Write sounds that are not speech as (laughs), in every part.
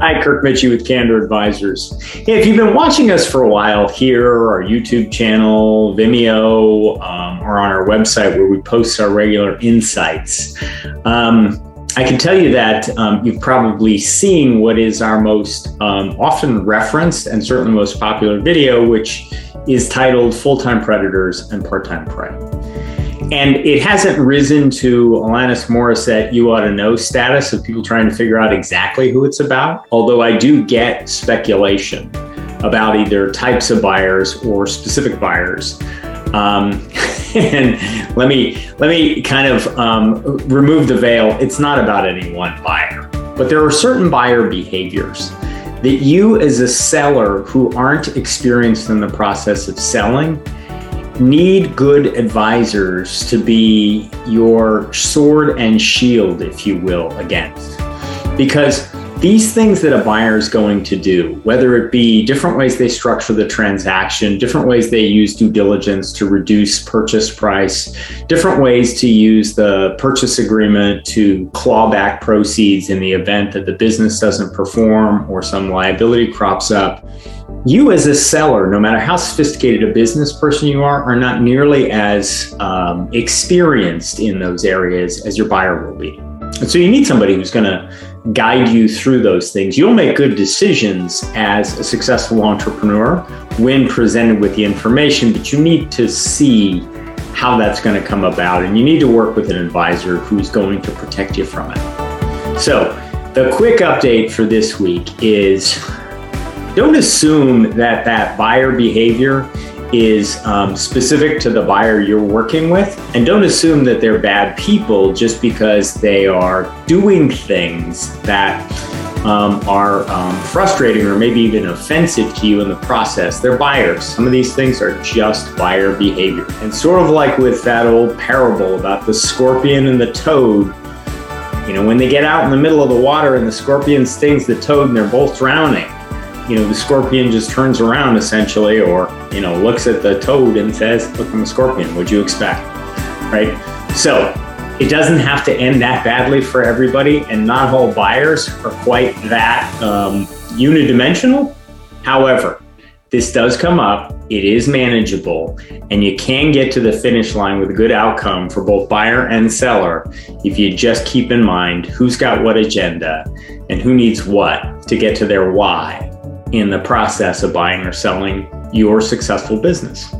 Hi, Kirk Mitchie with Candor Advisors. If you've been watching us for a while here, our YouTube channel, Vimeo, um, or on our website where we post our regular insights, um, I can tell you that um, you've probably seen what is our most um, often referenced and certainly most popular video, which is titled Full Time Predators and Part Time Prey. And it hasn't risen to Alanis Morissette, you ought to know status of people trying to figure out exactly who it's about. Although I do get speculation about either types of buyers or specific buyers. Um, (laughs) and let me let me kind of um, remove the veil. It's not about any one buyer, but there are certain buyer behaviors that you, as a seller who aren't experienced in the process of selling, need good advisors to be your sword and shield, if you will, against. Because these things that a buyer is going to do, whether it be different ways they structure the transaction, different ways they use due diligence to reduce purchase price, different ways to use the purchase agreement to claw back proceeds in the event that the business doesn't perform or some liability crops up you as a seller, no matter how sophisticated a business person you are, are not nearly as um, experienced in those areas as your buyer will be. And so you need somebody who's going to guide you through those things. You'll make good decisions as a successful entrepreneur when presented with the information, but you need to see how that's going to come about. And you need to work with an advisor who's going to protect you from it. So, the quick update for this week is don't assume that that buyer behavior is um, specific to the buyer you're working with. And don't assume that they're bad people just because they are doing things that um, are um, frustrating or maybe even offensive to you in the process. They're buyers. Some of these things are just buyer behavior. And sort of like with that old parable about the scorpion and the toad. You know, when they get out in the middle of the water and the scorpion stings the toad and they're both drowning you know, the scorpion just turns around essentially, or, you know, looks at the toad and says, Look, I'm a scorpion. What'd you expect? Right? So it doesn't have to end that badly for everybody, and not all buyers are quite that um, unidimensional. However, this does come up, it is manageable, and you can get to the finish line with a good outcome for both buyer and seller if you just keep in mind who's got what agenda and who needs what to get to their why in the process of buying or selling your successful business.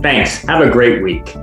Thanks. Have a great week.